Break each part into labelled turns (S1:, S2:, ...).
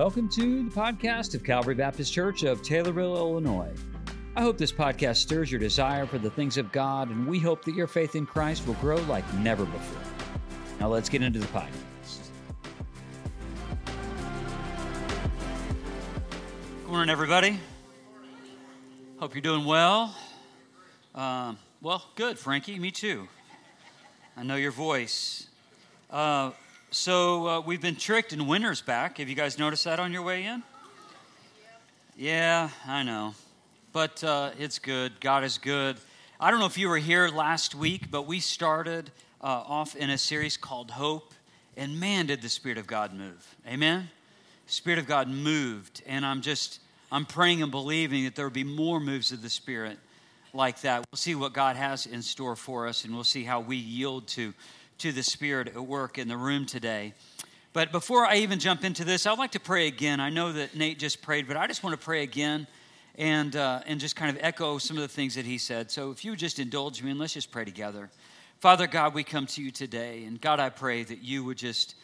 S1: Welcome to the podcast of Calvary Baptist Church of Taylorville, Illinois. I hope this podcast stirs your desire for the things of God, and we hope that your faith in Christ will grow like never before. Now, let's get into the podcast.
S2: Good morning, everybody. Hope you're doing well. Um, well, good, Frankie. Me too. I know your voice. Uh, so uh, we've been tricked and winter's back. Have you guys noticed that on your way in? Yeah, I know. But uh, it's good. God is good. I don't know if you were here last week, but we started uh, off in a series called Hope. And man, did the Spirit of God move. Amen? Spirit of God moved. And I'm just, I'm praying and believing that there will be more moves of the Spirit like that. We'll see what God has in store for us, and we'll see how we yield to to the Spirit at work in the room today. But before I even jump into this, I'd like to pray again. I know that Nate just prayed, but I just want to pray again and, uh, and just kind of echo some of the things that he said. So if you would just indulge me and let's just pray together. Father God, we come to you today, and God, I pray that you would just,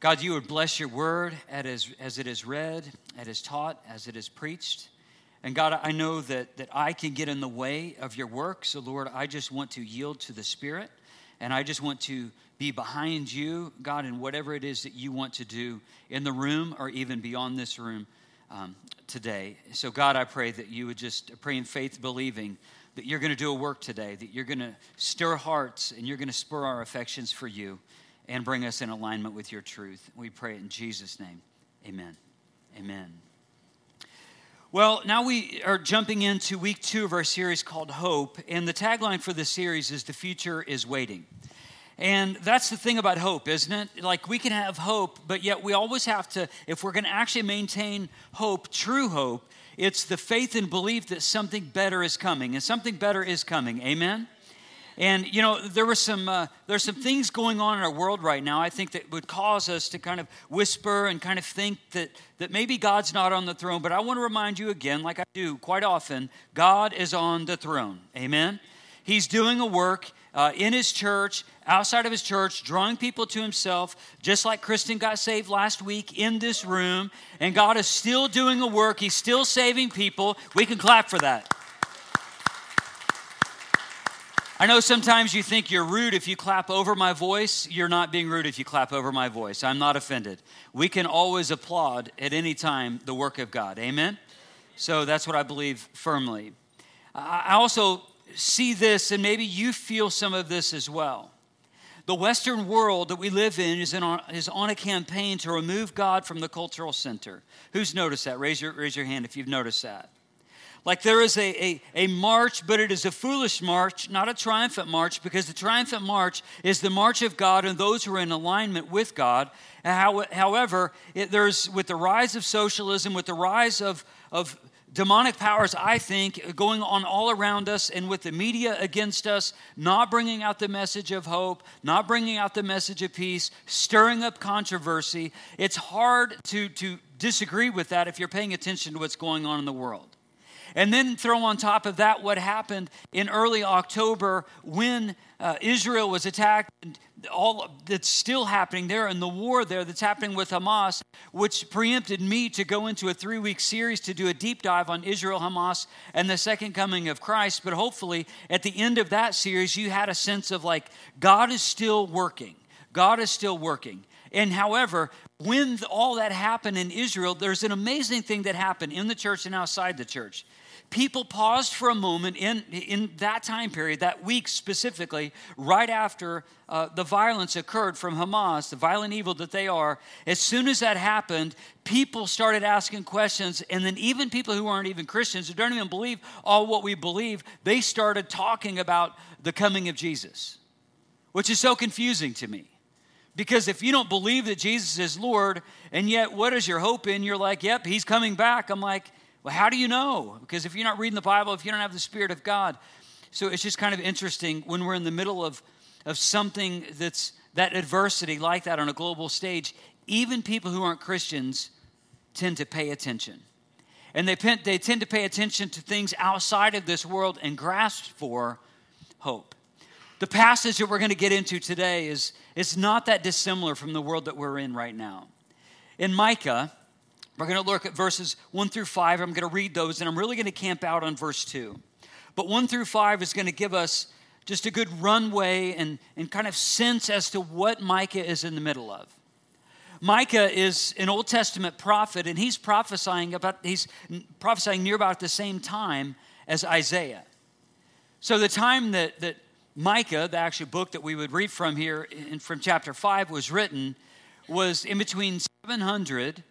S2: God, you would bless your word as, as it is read, as it is taught, as it is preached. And God, I know that, that I can get in the way of your work. So, Lord, I just want to yield to the Spirit. And I just want to be behind you, God, in whatever it is that you want to do in the room or even beyond this room um, today. So, God, I pray that you would just pray in faith, believing that you're going to do a work today, that you're going to stir hearts and you're going to spur our affections for you and bring us in alignment with your truth. We pray it in Jesus' name. Amen. Amen. Well, now we are jumping into week two of our series called Hope, and the tagline for this series is The Future is Waiting. And that's the thing about hope, isn't it? Like we can have hope, but yet we always have to, if we're going to actually maintain hope, true hope, it's the faith and belief that something better is coming, and something better is coming. Amen? And you know, there were some uh, there's some things going on in our world right now. I think that would cause us to kind of whisper and kind of think that that maybe God's not on the throne. But I want to remind you again, like I do quite often, God is on the throne. Amen. He's doing a work uh, in His church, outside of His church, drawing people to Himself, just like Kristen got saved last week in this room. And God is still doing a work. He's still saving people. We can clap for that. I know sometimes you think you're rude if you clap over my voice. You're not being rude if you clap over my voice. I'm not offended. We can always applaud at any time the work of God. Amen? So that's what I believe firmly. I also see this, and maybe you feel some of this as well. The Western world that we live in is, in on, is on a campaign to remove God from the cultural center. Who's noticed that? Raise your, raise your hand if you've noticed that. Like there is a, a, a, march, but it is a foolish march, not a triumphant march, because the triumphant march is the march of God and those who are in alignment with God. How, however, it, there's with the rise of socialism, with the rise of, of demonic powers, I think, going on all around us, and with the media against us, not bringing out the message of hope, not bringing out the message of peace, stirring up controversy, it's hard to, to disagree with that if you're paying attention to what's going on in the world. And then throw on top of that what happened in early October when uh, Israel was attacked, and all that's still happening there, and the war there that's happening with Hamas, which preempted me to go into a three week series to do a deep dive on Israel, Hamas, and the second coming of Christ. But hopefully, at the end of that series, you had a sense of like, God is still working. God is still working. And however, when all that happened in Israel, there's an amazing thing that happened in the church and outside the church people paused for a moment in, in that time period, that week specifically, right after uh, the violence occurred from Hamas, the violent evil that they are. As soon as that happened, people started asking questions. And then, even people who aren't even Christians, who don't even believe all what we believe, they started talking about the coming of Jesus, which is so confusing to me. Because if you don't believe that Jesus is Lord, and yet what is your hope in? You're like, yep, he's coming back. I'm like, well, how do you know? Because if you're not reading the Bible, if you don't have the Spirit of God. So it's just kind of interesting when we're in the middle of, of something that's that adversity like that on a global stage, even people who aren't Christians tend to pay attention. And they, they tend to pay attention to things outside of this world and grasp for hope. The passage that we're going to get into today is, is not that dissimilar from the world that we're in right now. In Micah, We're going to look at verses 1 through 5. I'm going to read those, and I'm really going to camp out on verse 2. But 1 through 5 is going to give us just a good runway and, and kind of sense as to what Micah is in the middle of. Micah is an Old Testament prophet, and he's prophesying about he's prophesying near about the same time as Isaiah. So the time that, that Micah, the actual book that we would read from here in, from chapter 5, was written was in between 700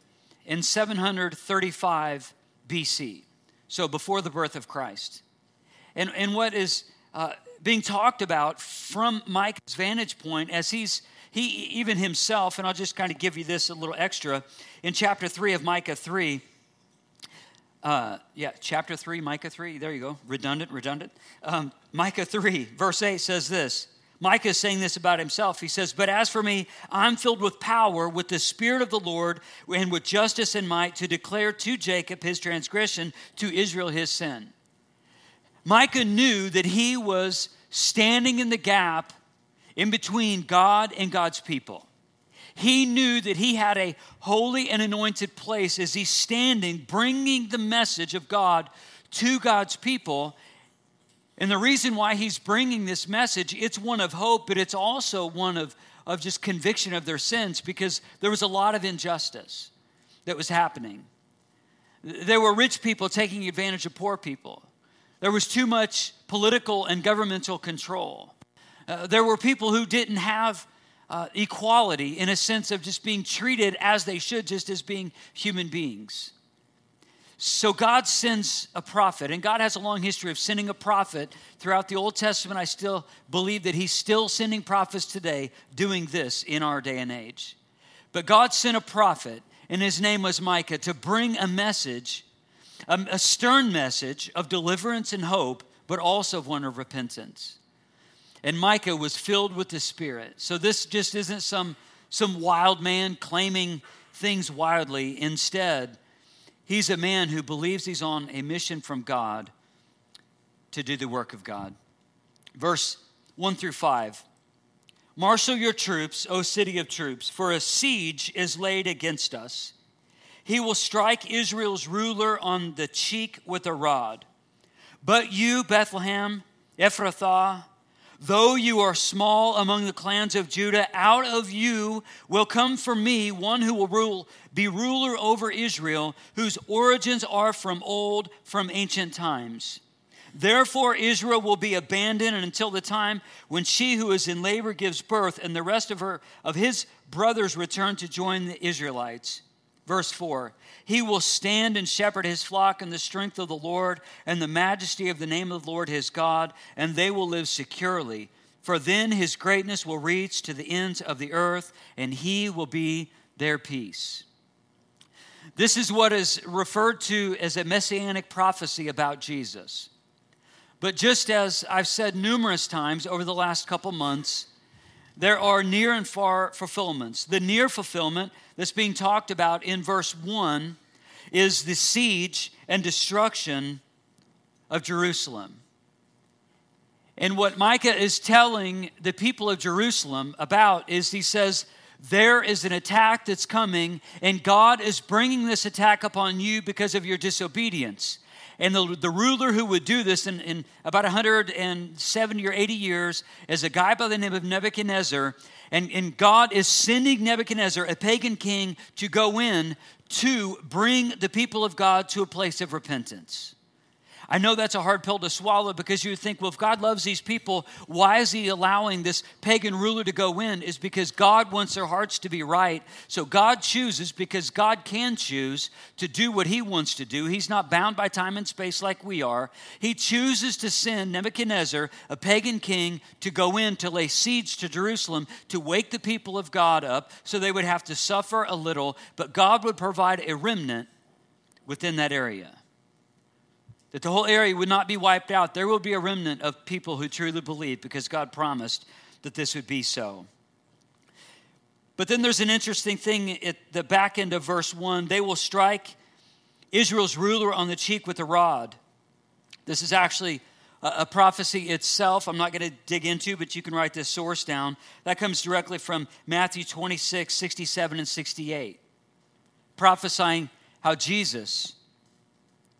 S2: and 735 BC, so before the birth of Christ. And, and what is uh, being talked about from Micah's vantage point as he's he even himself, and I'll just kind of give you this a little extra in chapter 3 of Micah 3. Uh, yeah, chapter 3, Micah 3. There you go. Redundant, redundant. Um, Micah 3, verse 8 says this Micah is saying this about himself. He says, But as for me, I'm filled with power, with the Spirit of the Lord, and with justice and might to declare to Jacob his transgression, to Israel his sin. Micah knew that he was standing in the gap in between God and God's people. He knew that he had a holy and anointed place as he's standing, bringing the message of God to God's people. And the reason why he's bringing this message, it's one of hope, but it's also one of, of just conviction of their sins because there was a lot of injustice that was happening. There were rich people taking advantage of poor people. There was too much political and governmental control. Uh, there were people who didn't have uh, equality in a sense of just being treated as they should, just as being human beings. So God sends a prophet, and God has a long history of sending a prophet throughout the Old Testament. I still believe that He's still sending prophets today doing this in our day and age. But God sent a prophet, and his name was Micah, to bring a message, a, stern message of deliverance and hope, but also of one of repentance and Micah was filled with the Spirit. So this just isn't some, some wild man claiming things wildly. Instead, he's a man who believes he's on a mission from God to do the work of God. Verse 1 through 5. Marshal your troops, O city of troops, for a siege is laid against us. He will strike Israel's ruler on the cheek with a rod. But you, Bethlehem, Ephrathah, Though you are small among the clans of Judah, out of you will come for me one who will rule, be ruler over Israel, whose origins are from old, from ancient times. Therefore, Israel will be abandoned until the time when she who is in labor gives birth, and the rest of her of his brothers return to join the Israelites. Verse 4 He will stand and shepherd his flock in the strength of the Lord and the majesty of the name of the Lord his God, and they will live securely. For then his greatness will reach to the ends of the earth, and he will be their peace. This is what is referred to as a messianic prophecy about Jesus. But just as I've said numerous times over the last couple months, there are near and far fulfillments. The near fulfillment that's being talked about in verse 1 is the siege and destruction of Jerusalem. And what Micah is telling the people of Jerusalem about is he says, There is an attack that's coming, and God is bringing this attack upon you because of your disobedience. And the, the ruler who would do this in, in about 170 or 80 years is a guy by the name of Nebuchadnezzar. And, and God is sending Nebuchadnezzar, a pagan king, to go in to bring the people of God to a place of repentance. I know that's a hard pill to swallow because you think, well, if God loves these people, why is He allowing this pagan ruler to go in? Is because God wants their hearts to be right. So God chooses because God can choose to do what He wants to do. He's not bound by time and space like we are. He chooses to send Nebuchadnezzar, a pagan king, to go in to lay siege to Jerusalem to wake the people of God up so they would have to suffer a little, but God would provide a remnant within that area that the whole area would not be wiped out. There will be a remnant of people who truly believe because God promised that this would be so. But then there's an interesting thing at the back end of verse 1 they will strike Israel's ruler on the cheek with a rod. This is actually a, prophecy itself. I'm not going to dig into, but you can write this source down. That comes directly from Matthew 26, 67, and 68, prophesying how Jesus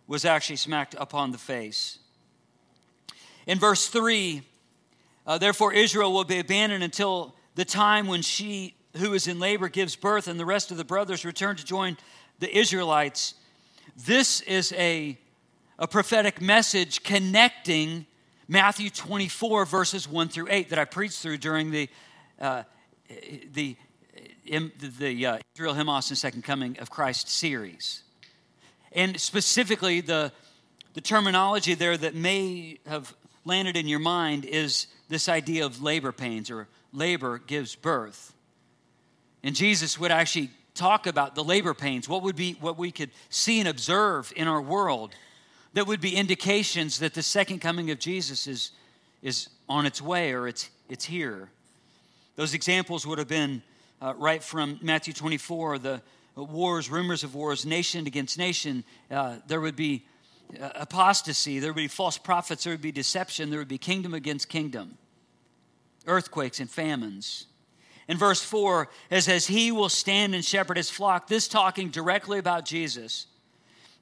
S2: was actually smacked upon the face. In verse 3, uh, therefore Israel will be abandoned until the time when she who is in labor gives birth and the rest of the brothers return to join the Israelites. This is a, a prophetic message connecting Matthew 24, verses 1 through 8, that I preached through during the, uh, the, the, uh, Israel, Hamas, and Second Coming of Christ series. And specifically, the, the terminology there that may have landed in your mind is this idea of labor pains or labor gives birth. And Jesus would actually talk about the labor pains, what would be what we could see and observe in our world that would be indications that the second coming of Jesus is, is on its way or it's, it's here. Those examples would have been uh, right from Matthew 24 the wars, rumors of wars, nation against nation. Uh, there would be uh, apostasy, there would be false prophets, there would be deception, there would be kingdom against kingdom, earthquakes and famines. In verse 4, it says, He will stand and shepherd his flock. This talking directly about Jesus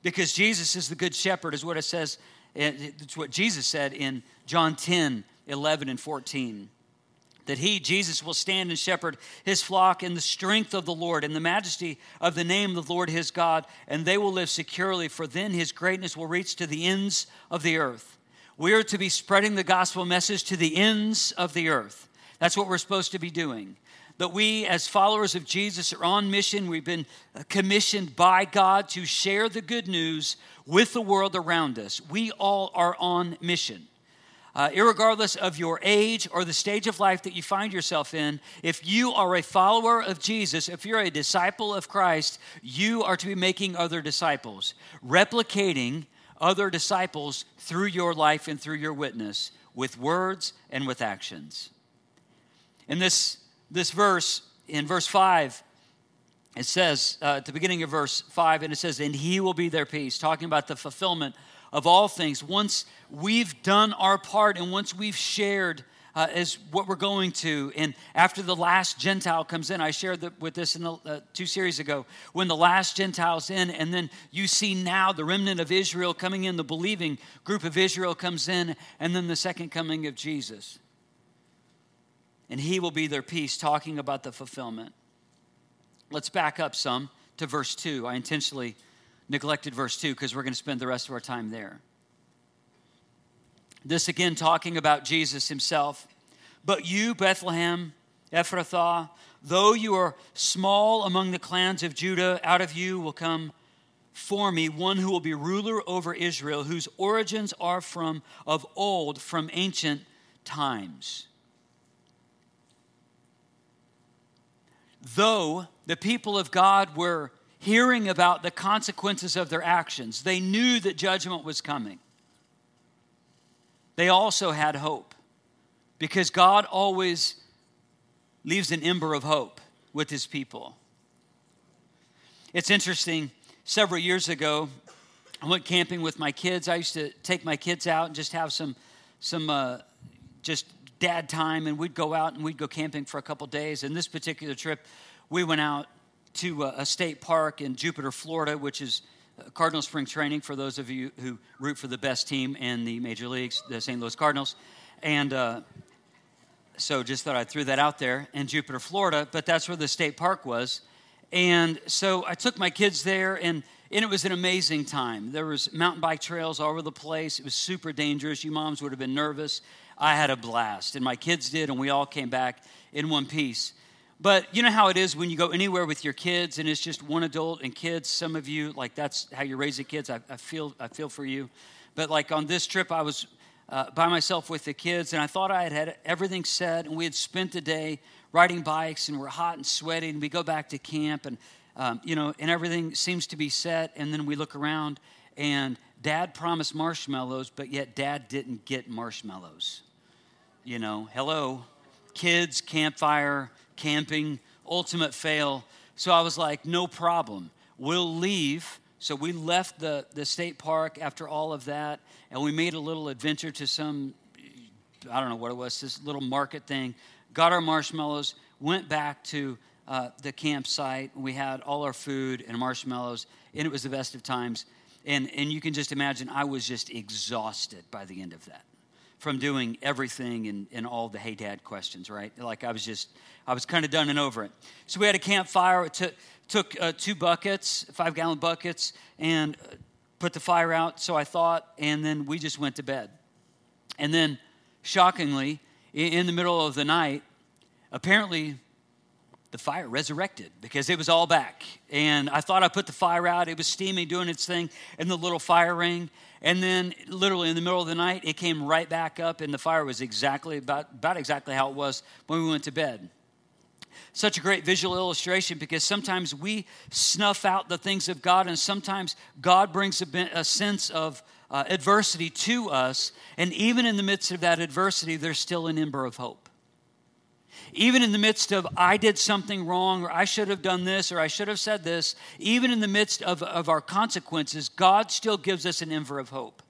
S2: because Jesus is the good shepherd, is what it says. It's what Jesus said in John 10 11 and 14. That he, Jesus, will stand and shepherd his flock in the strength of the Lord, in the majesty of the name of the Lord his God, and they will live securely, for then his greatness will reach to the ends of the earth. We are to be spreading the gospel message to the ends of the earth. That's what we're supposed to be doing that we, as followers of Jesus, are on mission. We've been commissioned by God to share the good news with the world around us. We all are on mission. Uh, regardless of your age or the stage of life that you find yourself in, if you are a follower of Jesus, if you're a disciple of Christ, you are to be making other disciples, replicating other disciples through your life and through your witness with words and with actions. In this this verse, in verse 5, it says, uh, at the beginning of verse 5, and it says, And he will be their peace, talking about the fulfillment of all things. Once we've done our part and once we've shared uh, as what we're going to, and after the last Gentile comes in, I shared the, with this in the uh, two series ago, when the last Gentile's in, and then you see now the remnant of Israel coming in, the believing group of Israel comes in, and then the second coming of Jesus and he will be their peace, talking about the fulfillment. Let's back up some to verse 2. I intentionally neglected verse 2 because we're going to spend the rest of our time there. This again talking about Jesus himself. But you, Bethlehem, Ephrathah, though you are small among the clans of Judah, out of you will come for me one who will be ruler over Israel, whose origins are from of old, from ancient times. though the people of God were hearing about the consequences of their actions, they knew that judgment was coming. They also had hope because God always leaves an ember of hope with his people. It's interesting, several years ago, I went camping with my kids. I used to take my kids out and just have some, some uh, just dad time, and we'd go out and we'd go camping for a couple days. And this particular trip, we went out to a state park in Jupiter, Florida, which is uh, Cardinal Spring Training for those of you who root for the best team in the major leagues, the St. Louis Cardinals. And uh, so just thought I'd throw that out there in Jupiter, Florida, but that's where the state park was. And so I took my kids there, and, and it was an amazing time. There was mountain bike trails all over the place. It was super dangerous. You moms would have been nervous. I had a blast, and my kids did, and we all came back in one piece. But you know how it is when you go anywhere with your kids and it's just one adult and kids. Some of you, like that's how you raise the kids. I, I feel, I feel for you. But like on this trip, I was uh, by myself with the kids, and I thought I had had everything set, and we had spent the day riding bikes, and we're hot and sweaty, and we go back to camp, and um, you know, and everything seems to be set, and then we look around, and Dad promised marshmallows, but yet Dad didn't get marshmallows you know, hello, kids, campfire, camping, ultimate fail. So I was like, no problem. We'll leave. So we left the, the state park after all of that, and we made a little adventure to some, I don't know what it was, this little market thing, got our marshmallows, went back to uh, the campsite. We had all our food and marshmallows, and it was the best of times. And, and you can just imagine, I was just exhausted by the end of that from doing everything and, and all the hey dad questions, right? Like I was just, I was kind of done and over it. So we had a campfire. It took, took uh, two buckets, five gallon buckets, and uh, put the fire out, so I thought, and then we just went to bed. And then, shockingly, in the middle of the night, apparently the fire resurrected because it was all back. And I thought I put the fire out. It was steaming, doing its thing in the little fire ring. And then, literally in the middle of the night, it came right back up, and the fire was exactly about, about exactly how it was when we went to bed. Such a great visual illustration because sometimes we snuff out the things of God, and sometimes God brings a, a sense of uh, adversity to us. And even in the midst of that adversity, there's still an ember of hope even in the midst of I did something wrong, or I should have done this, or I should have said this, even in the midst of, of our consequences, God still gives us an ember of hope.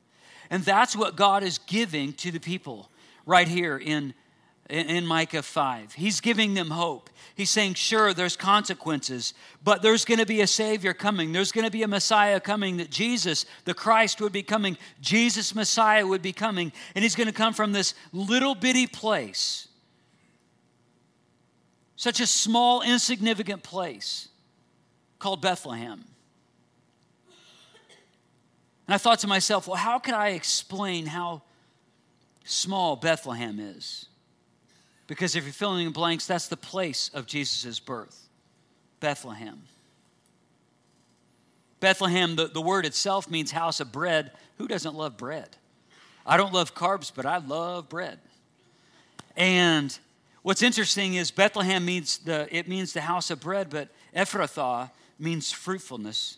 S2: And that's what God is giving to the people right here in, in Micah 5. He's giving them hope. He's saying, sure, there's consequences, but there's going to be a Savior coming. There's going to be a Messiah coming, that Jesus, the Christ, would be coming. Jesus, Messiah, would be coming. And He's going to come from this little bitty place such a small, insignificant place called Bethlehem. And I thought to myself, well, how can I explain how small Bethlehem is? Because if you're filling in blanks, that's the place of Jesus' birth Bethlehem. Bethlehem, the, the word itself means house of bread. Who doesn't love bread? I don't love carbs, but I love bread. And What's interesting is Bethlehem means the it means the house of bread, but Ephrathah means fruitfulness.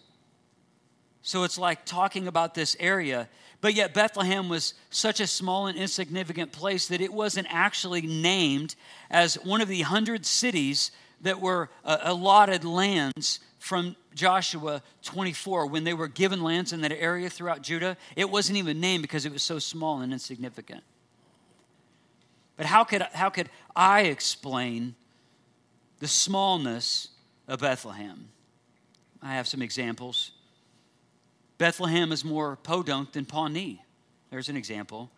S2: So it's like talking about this area, but yet Bethlehem was such a small and insignificant place that it wasn't actually named as one of the hundred cities that were uh, allotted lands from Joshua 24 when they were given lands in that area throughout Judah. It wasn't even named because it was so small and insignificant. But how could, how could I explain the smallness of Bethlehem? I have some examples. Bethlehem is more podunk than Pawnee. There's an example.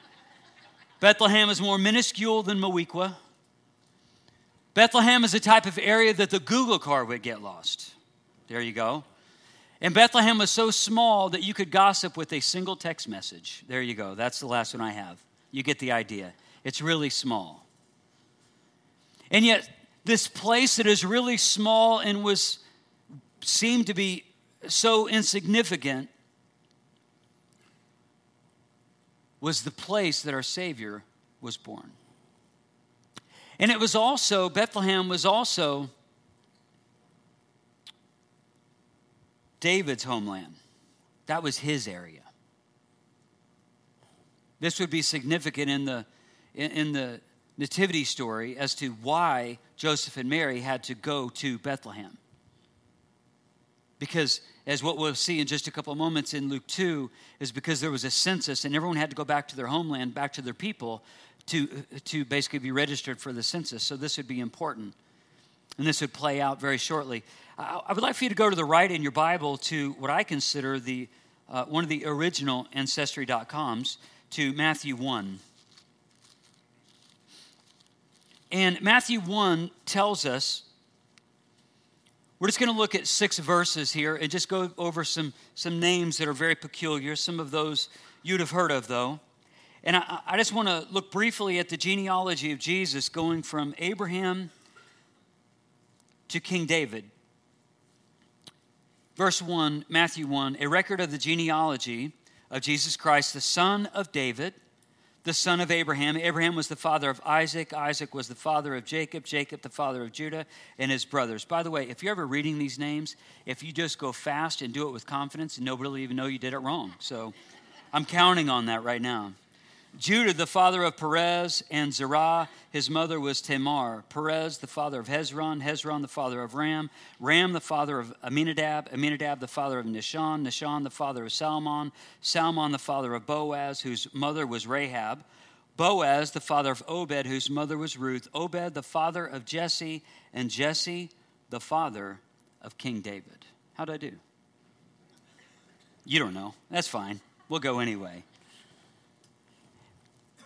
S2: Bethlehem is more minuscule than Moweaqua. Bethlehem is a type of area that the Google car would get lost. There you go. And Bethlehem was so small that you could gossip with a single text message. There you go. That's the last one I have. You get the idea. It's really small. And yet, this place that is really small and was seemed to be so insignificant was the place that our Savior was born. And it was also, Bethlehem was also David's homeland. That was his area. This would be significant in the, in, the nativity story as to why Joseph and Mary had to go to Bethlehem. Because, as what we'll see in just a couple of moments in Luke 2, is because there was a census and everyone had to go back to their homeland, back to their people, to, to basically be registered for the census. So, this would be important. And this would play out very shortly. I, I would like for you to go to the right in your Bible to what I consider the, uh, one of the original Ancestry.coms to Matthew 1. And Matthew 1 tells us, we're just going to look at six verses here and just go over some, some names that are very peculiar. Some of those you'd have heard of, though. And I, I just want to look briefly at the genealogy of Jesus going from Abraham to King David. Verse 1, Matthew 1, a record of the genealogy of Jesus Christ, the son of David, the son of Abraham. Abraham was the father of Isaac. Isaac was the father of Jacob. Jacob, the father of Judah and his brothers. By the way, if you're ever reading these names, if you just go fast and do it with confidence, nobody will even know you did it wrong. So I'm counting on that right now. Judah, the father of Perez and Zerah, his mother was Tamar. Perez, the father of Hezron. Hezron, the father of Ram. Ram, the father of Amminadab. Amminadab, the father of Nahshon. Nahshon, the father of Salmon. Salmon, the father of Boaz, whose mother was Rahab. Boaz, the father of Obed, whose mother was Ruth, Obed, the father of Jesse, and Jesse, the father of King David. How'd I do? You don't know. That's fine. We'll go anyway.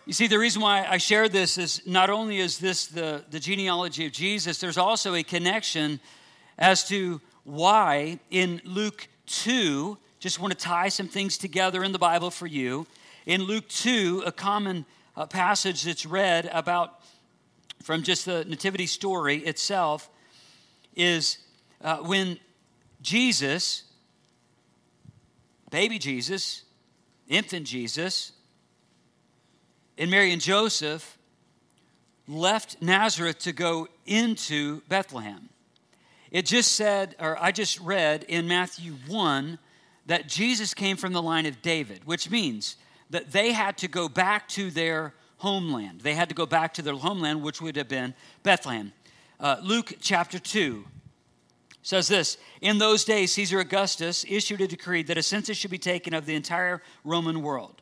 S2: You see, the reason why I share this is not only is this the, the genealogy of Jesus, there's also a connection as to why in Luke 2, just want to tie some things together in the Bible for you. In Luke 2, a common uh, passage that's read about from just the nativity story itself is uh, when Jesus, baby Jesus, infant Jesus, and Mary and Joseph left Nazareth to go into Bethlehem. It just said, or I just read in Matthew 1 that Jesus came from the line of David, which means that they had to go back to their homeland. They had to go back to their homeland, which would have been Bethlehem. Uh, Luke chapter 2 says this In those days, Caesar Augustus issued a decree that a census should be taken of the entire Roman world.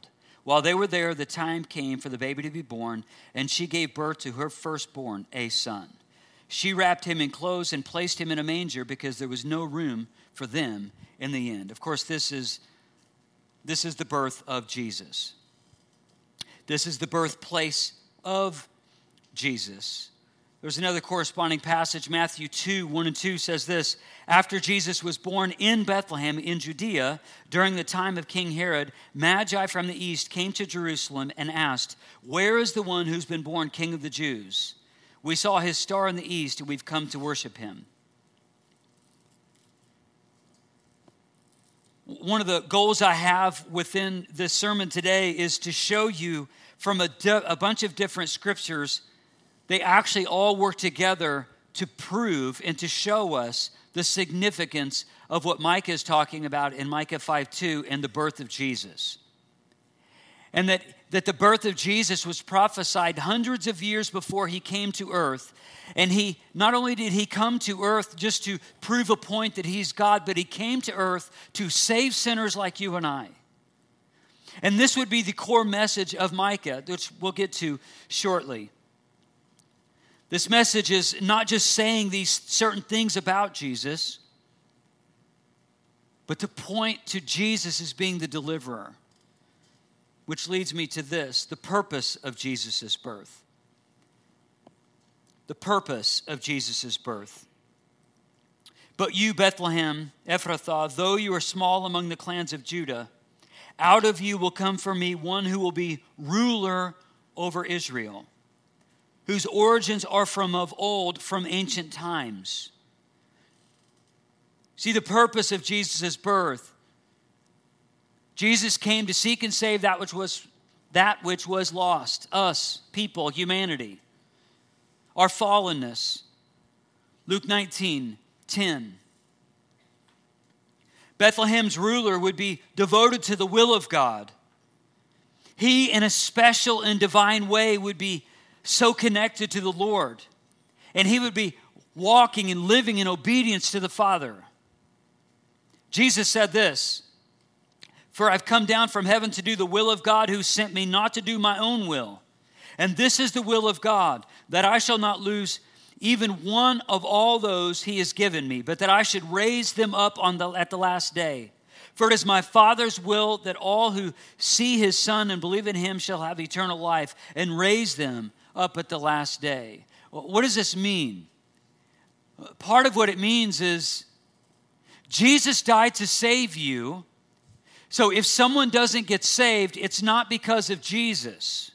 S2: While they were there, the time came for the baby to be born, and she gave birth to her firstborn, a son. She wrapped him in clothes and placed him in a manger because there was no room for them in the end. Of course, this is, this is the birth of Jesus. This is the birthplace of Jesus. There's another corresponding passage, Matthew 2 1 and 2 says this After Jesus was born in Bethlehem in Judea during the time of King Herod, Magi from the east came to Jerusalem and asked, Where is the one who's been born King of the Jews? We saw his star in the east and we've come to worship him. One of the goals I have within this sermon today is to show you from a, a bunch of different scriptures they actually all work together to prove and to show us the significance of what Micah is talking about in Micah 5 2 and the birth of Jesus. And that, that the birth of Jesus was prophesied hundreds of years before he came to earth. And he not only did he come to earth just to prove a point that he's God, but he came to earth to save sinners like you and I. And this would be the core message of Micah, which we'll get to shortly. This message is not just saying these certain things about Jesus, but to point to Jesus as being the deliverer. Which leads me to this the purpose of Jesus' birth. The purpose of Jesus' birth. But you, Bethlehem, Ephrathah, though you are small among the clans of Judah, out of you will come for me one who will be ruler over Israel whose origins are from of old, from ancient times. See the purpose of Jesus' birth. Jesus came to seek and save that which was that which was lost, us, people, humanity, our fallenness. Luke 19, 10. Bethlehem's ruler would be devoted to the will of God. He, in a special and divine way, would be so connected to the Lord. And he would be walking and living in obedience to the Father. Jesus said this For I've come down from heaven to do the will of God who sent me, not to do my own will. And this is the will of God, that I shall not lose even one of all those he has given me, but that I should raise them up on the, at the last day. For it is my Father's will that all who see his Son and believe in him shall have eternal life, and raise them up at the last day. What does this mean? Part of what it means is Jesus died to save you. So if someone doesn't get saved, it's not because of Jesus.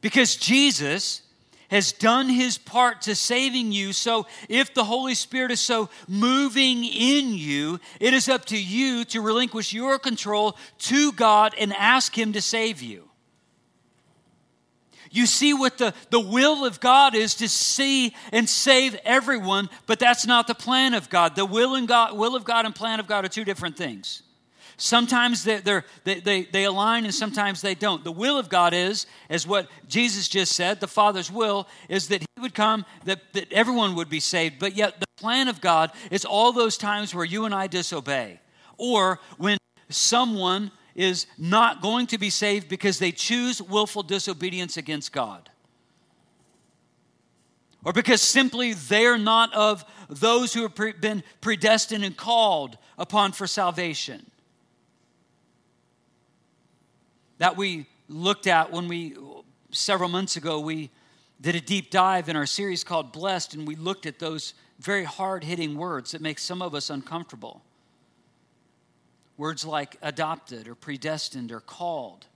S2: Because Jesus has done his part to saving you. So if the Holy Spirit is so moving in you, it is up to you to relinquish your control to God and ask him to save you. You see what the, the will of God is to see and save everyone, but that's not the plan of God. The will, and God, will of God and plan of God are two different things. Sometimes they, they, they, they align and sometimes they don't. The will of God is, as what Jesus just said, the Father's will is that He would come, that, that everyone would be saved. But yet, the plan of God is all those times where you and I disobey, or when someone is not going to be saved because they choose willful disobedience against God. Or because simply they're not of those who have been predestined and called upon for salvation that we looked at when we, several months ago, we did a deep dive in our series called Blessed, and we looked at those very hard hitting words that make some of us uncomfortable. Words like adopted or predestined or called.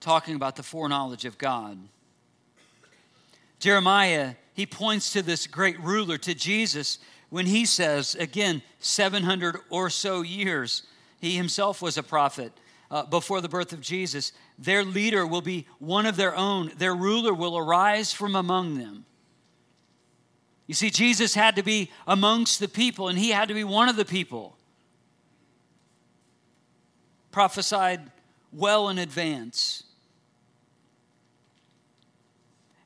S2: Talking about the foreknowledge of God. Jeremiah, he points to this great ruler, to Jesus, when he says, again, 700 or so years he himself was a prophet uh, before the birth of Jesus. Their leader will be one of their own, their ruler will arise from among them. You see, Jesus had to be amongst the people, and he had to be one of the people. Prophesied well in advance.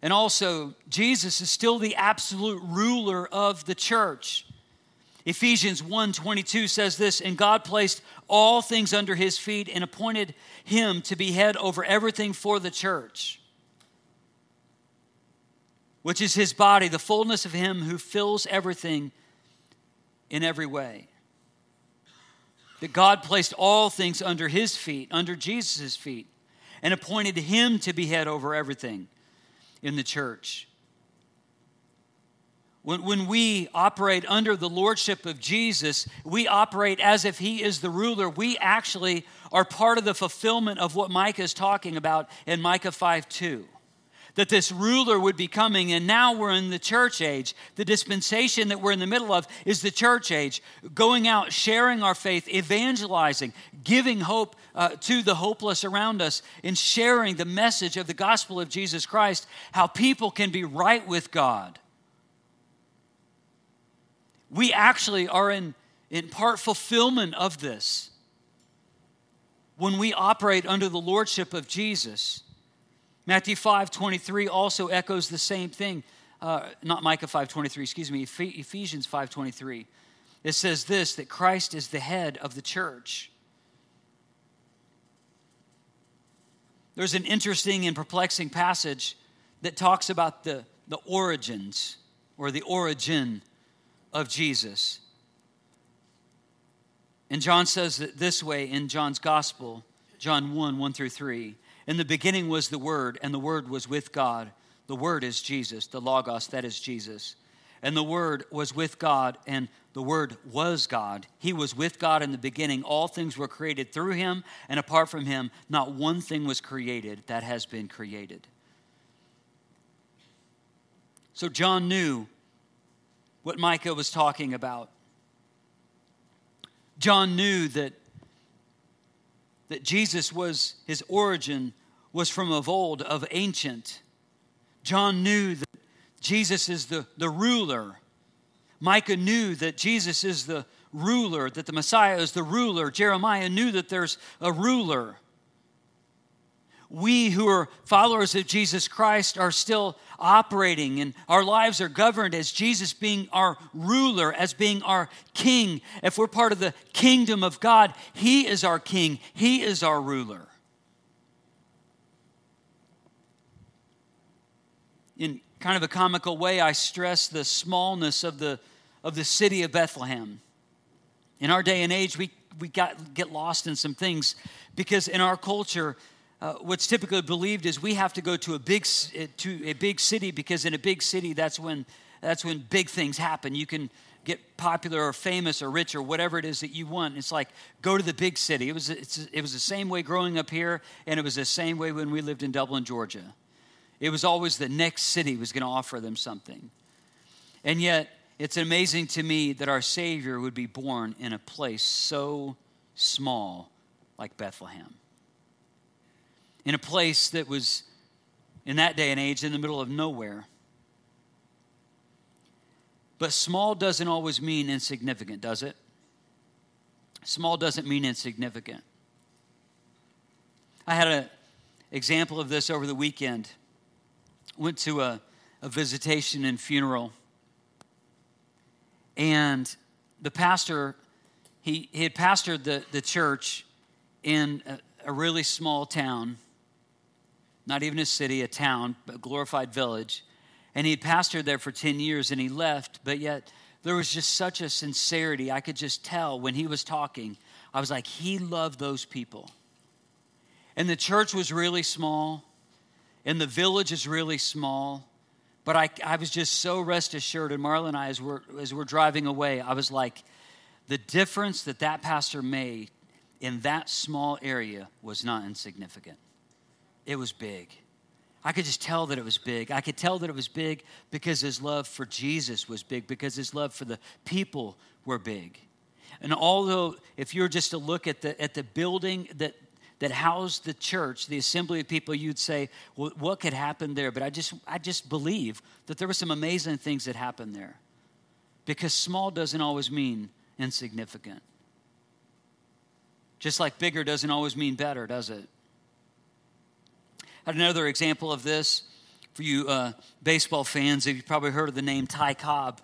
S2: And also, Jesus is still the absolute ruler of the church. Ephesians 1:22 says this, and God placed all things under his feet and appointed him to be head over everything for the church, which is his body, the fullness of him who fills everything in every way. That God placed all things under his feet, under Jesus' feet, and appointed him to be head over everything in the church. When, when we operate under the lordship of Jesus, we operate as if he is the ruler. We actually are part of the fulfillment of what Micah is talking about in Micah 5 2 that this ruler would be coming, and now we're in the church age. The dispensation that we're in the middle of is the church age, going out, sharing our faith, evangelizing, giving hope uh, to the hopeless around us, and sharing the message of the gospel of Jesus Christ, how people can be right with God we actually are in, in part fulfillment of this when we operate under the lordship of Jesus. Matthew 5 23 also echoes the same thing. Uh, not Micah 5 23, excuse me, Ephesians 5 23. It says this that Christ is the head of the church. There's an interesting and perplexing passage that talks about the, the origins or the origin of Jesus. And John says it this way in John's Gospel, John 1 1 through 3. In the beginning was the Word, and the Word was with God. The Word is Jesus, the Logos, that is Jesus. And the Word was with God, and the Word was God. He was with God in the beginning. All things were created through Him, and apart from Him, not one thing was created that has been created. So John knew what Micah was talking about. John knew that, that Jesus was, his origin was from of old, of ancient. John knew that Jesus is the, the ruler. Micah knew that Jesus is the ruler, that the Messiah is the ruler. Jeremiah knew that there's a ruler we who are followers of Jesus Christ are still operating and our lives are governed as Jesus being our ruler, as being our king. If we're part of the kingdom of God, He is our king, He is our ruler. In kind of a comical way, I stress the smallness of the, of the city of Bethlehem. In our day and age, we, we got, get lost in some things because in our culture, uh, what's typically believed is we have to go to a big uh, to a big city because in a big city that's when that's when big things happen. You can get popular or famous or rich or whatever it is that you want. It's like go to the big city. It was it was the same way growing up here, and it was the same way when we lived in Dublin, Georgia. It was always the next city was going to offer them something, and yet it's amazing to me that our Savior would be born in a place so small like Bethlehem. in a place that was, in that day and age, in the middle of nowhere. But small doesn't always mean insignificant, does it? Small doesn't mean insignificant. I had an example of this over the weekend. Went to a, a visitation and funeral, and the pastor, he, he had pastored the, the church in a, a really small town, not even a city, a town, but a glorified village. And he had pastored there for 10 years and he left, but yet there was just such a sincerity. I could just tell when he was talking. I was like, he loved those people. And the church was really small, and the village is really small. But I, I was just so rest assured, and Marla and I, as we're, as we're driving away, I was like, the difference that that pastor made in that small area was not insignificant. It was big. I could just tell that it was big. I could tell that it was big because his love for Jesus was big, because his love for the people were big. And although, if you were just to look at the, at the building that, that housed the church, the assembly of people, you'd say, well, what could happen there? But I just, I just believe that there were some amazing things that happened there. Because small doesn't always mean insignificant. Just like bigger doesn't always mean better, does it? I had another example of this for you uh, baseball fans. You've probably heard of the name Ty Cobb.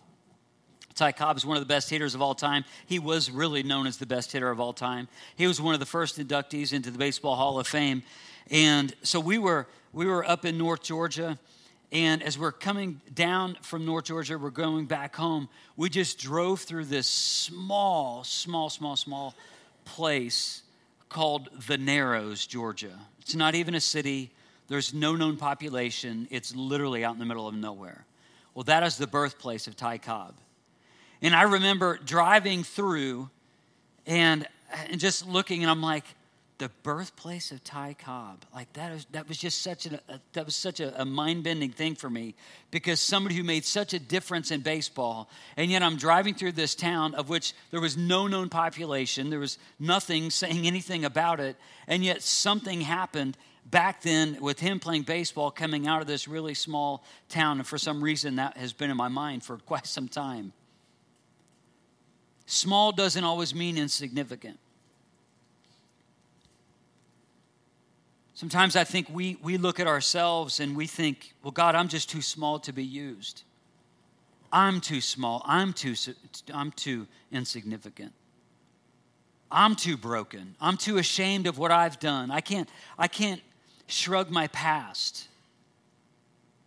S2: Ty Cobb is one of the best hitters of all time. He was really known as the best hitter of all time. He was one of the first inductees into the Baseball Hall of Fame. And so we were, we were up in North Georgia. And as we're coming down from North Georgia, we're going back home. We just drove through this small, small, small, small place called the Narrows, Georgia. It's not even a city, there's no known population. It's literally out in the middle of nowhere. Well, that is the birthplace of Ty Cobb. And I remember driving through and, and just looking, and I'm like, the birthplace of Ty Cobb. Like that, is, that was just such a, a that was such a, a mind bending thing for me because somebody who made such a difference in baseball, and yet I'm driving through this town of which there was no known population, there was nothing saying anything about it, and yet something happened back then with him playing baseball coming out of this really small town, and for some reason that has been in my mind for quite some time. Small doesn't always mean insignificant. Sometimes I think we, we look at ourselves and we think, well, God, I'm just too small to be used. I'm too small. I'm too, I'm too insignificant. I'm too broken. I'm too ashamed of what I've done. I can't, I can't shrug my past.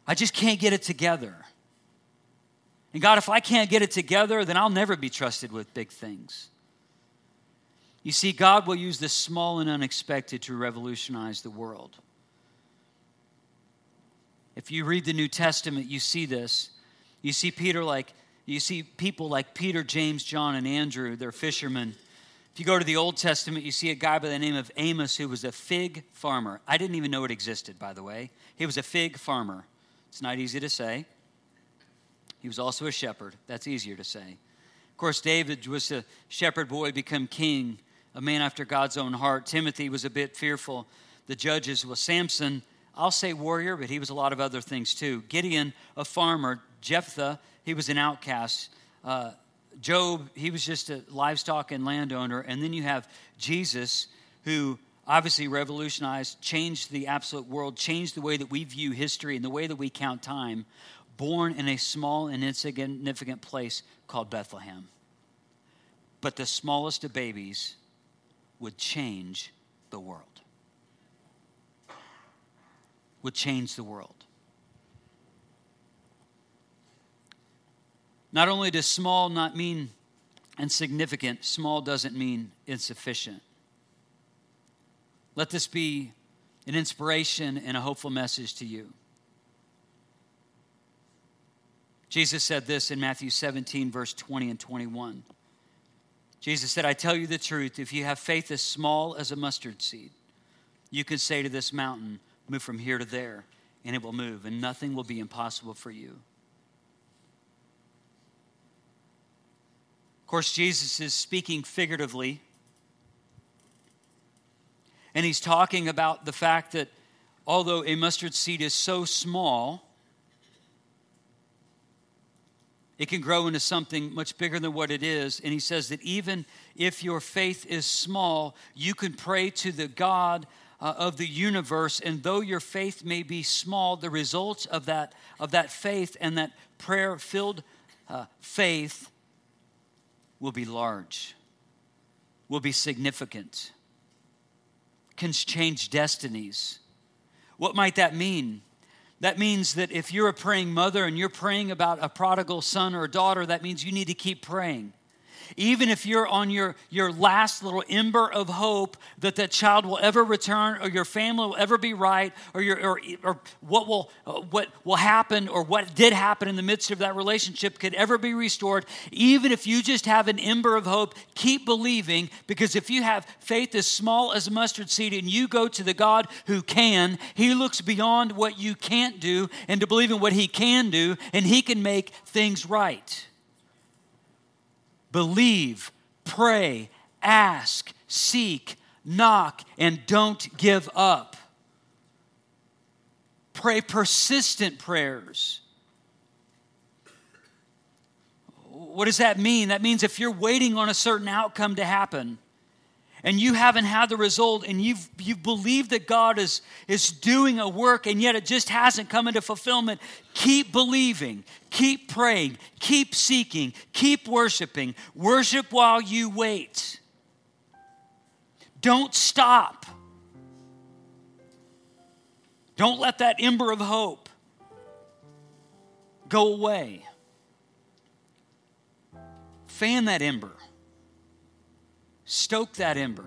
S2: I just can't get it together. And God, if I can't get it together, then I'll never be trusted with big things. You see, God will use the small and unexpected to revolutionize the world. If you read the New Testament, you see this. You see Peter like you see people like Peter, James, John, and Andrew, they're fishermen. If you go to the Old Testament, you see a guy by the name of Amos who was a fig farmer. I didn't even know it existed, by the way. He was a fig farmer. It's not easy to say. He was also a shepherd. That's easier to say. Of course, David was a shepherd boy, become king a man after God's own heart. Timothy was a bit fearful. The judges was Samson, I'll say warrior, but he was a lot of other things too. Gideon, a farmer. Jephthah, he was an outcast. Uh, Job, he was just a livestock and landowner. And then you have Jesus, who obviously revolutionized, changed the absolute world, changed the way that we view history and the way that we count time, born in a small and insignificant place called Bethlehem. But the smallest of babies would change the world. Would change the world. Not only does small not mean insignificant, small doesn't mean insufficient. Let this be an inspiration and a hopeful message to you. Jesus said this in Matthew 17, verse 20 and 21. Jesus said, I tell you the truth, if you have faith as small as a mustard seed, you can say to this mountain, Move from here to there, and it will move, and nothing will be impossible for you. Of course, Jesus is speaking figuratively, and he's talking about the fact that although a mustard seed is so small, it can grow into something much bigger than what it is. And he says that even if your faith is small, you can pray to the God uh, of the universe. And though your faith may be small, the results of that, of that faith and that prayer filled uh, faith will be large, will be significant, can change destinies. What might that mean? That means that if you're a praying mother and you're praying about a prodigal son or a daughter, that means you need to keep praying even if you're on your, your last little ember of hope that that child will ever return or your family will ever be right or, your, or, or what, will, uh, what will happen or what did happen in the midst of that relationship could ever be restored, even if you just have an ember of hope, keep believing because if you have faith as small as a mustard seed and you go to the God who can, He looks beyond what you can't do and to believe in what He can do and He can make things right believe, pray, ask, seek, knock, and don't give up. Pray persistent prayers. What does that mean? That means if you're waiting on a certain outcome to happen, and you haven't had the result and you've, you've believed that God is, is doing a work and yet it just hasn't come into fulfillment, keep believing, keep praying, keep seeking, keep worshiping. Worship while you wait. Don't stop. Don't let that ember of hope go away. Fan that ember. Stoke that ember.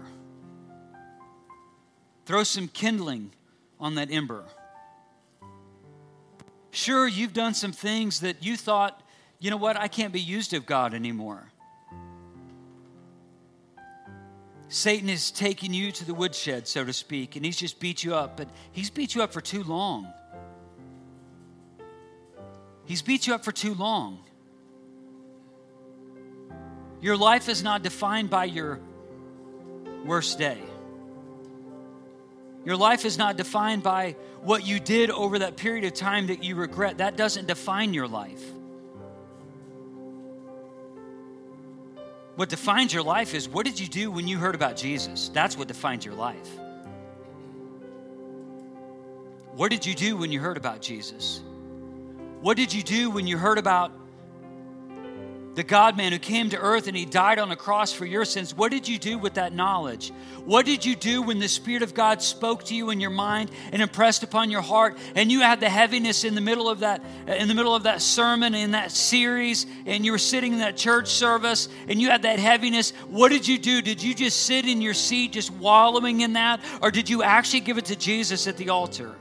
S2: Throw some kindling on that ember. Sure, you've done some things that you thought, you know what, I can't be used of God anymore. Satan has taken you to the woodshed, so to speak, and he's just beat you up, but he's beat you up for too long. He's beat you up for too long. Your life is not defined by your worst day. Your life is not defined by what you did over that period of time that you regret. That doesn't define your life. What defines your life is what did you do when you heard about Jesus? That's what defines your life. What did you do when you heard about Jesus? What did you do when you heard about the God man who came to earth and he died on the cross for your sins. What did you do with that knowledge? What did you do when the Spirit of God spoke to you in your mind and impressed upon your heart and you had the heaviness in the middle of that in the middle of that sermon in that series and you were sitting in that church service and you had that heaviness? What did you do? Did you just sit in your seat just wallowing in that or did you actually give it to Jesus at the altar?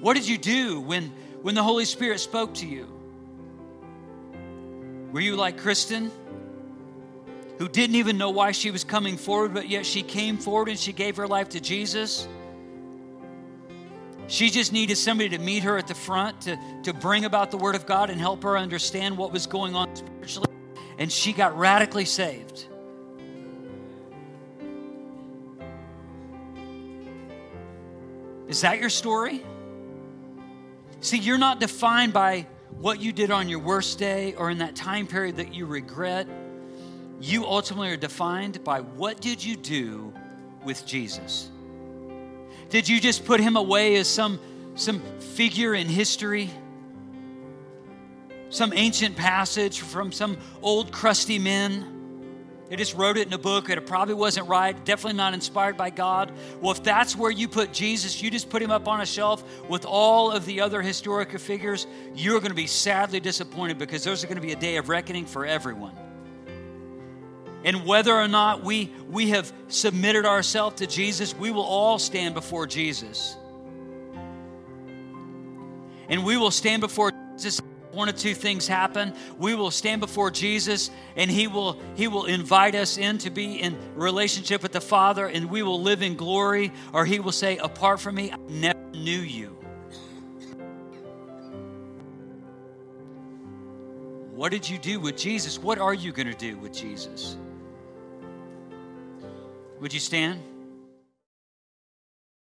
S2: What did you do when when the Holy Spirit spoke to you? Were you like Kristen, who didn't even know why she was coming forward, but yet she came forward and she gave her life to Jesus? She just needed somebody to meet her at the front to, to bring about the Word of God and help her understand what was going on spiritually. And she got radically saved. Is that your story? See, you're not defined by what you did on your worst day or in that time period that you regret, you ultimately are defined by what did you do with Jesus? Did you just put him away as some, some figure in history? Some ancient passage from some old crusty men? They just wrote it in a book and it probably wasn't right, definitely not inspired by God. Well, if that's where you put Jesus, you just put him up on a shelf with all of the other historical figures, you're going to be sadly disappointed because there's going to be a day of reckoning for everyone. And whether or not we, we have submitted ourselves to Jesus, we will all stand before Jesus. And we will stand before Jesus one of two things happen. We will stand before jesus and he will he will invite us in to be in relationship with the father and we will live in glory or he will say apart from me i never knew you. What did you do with jesus? What are you going to do with jesus? Would you stand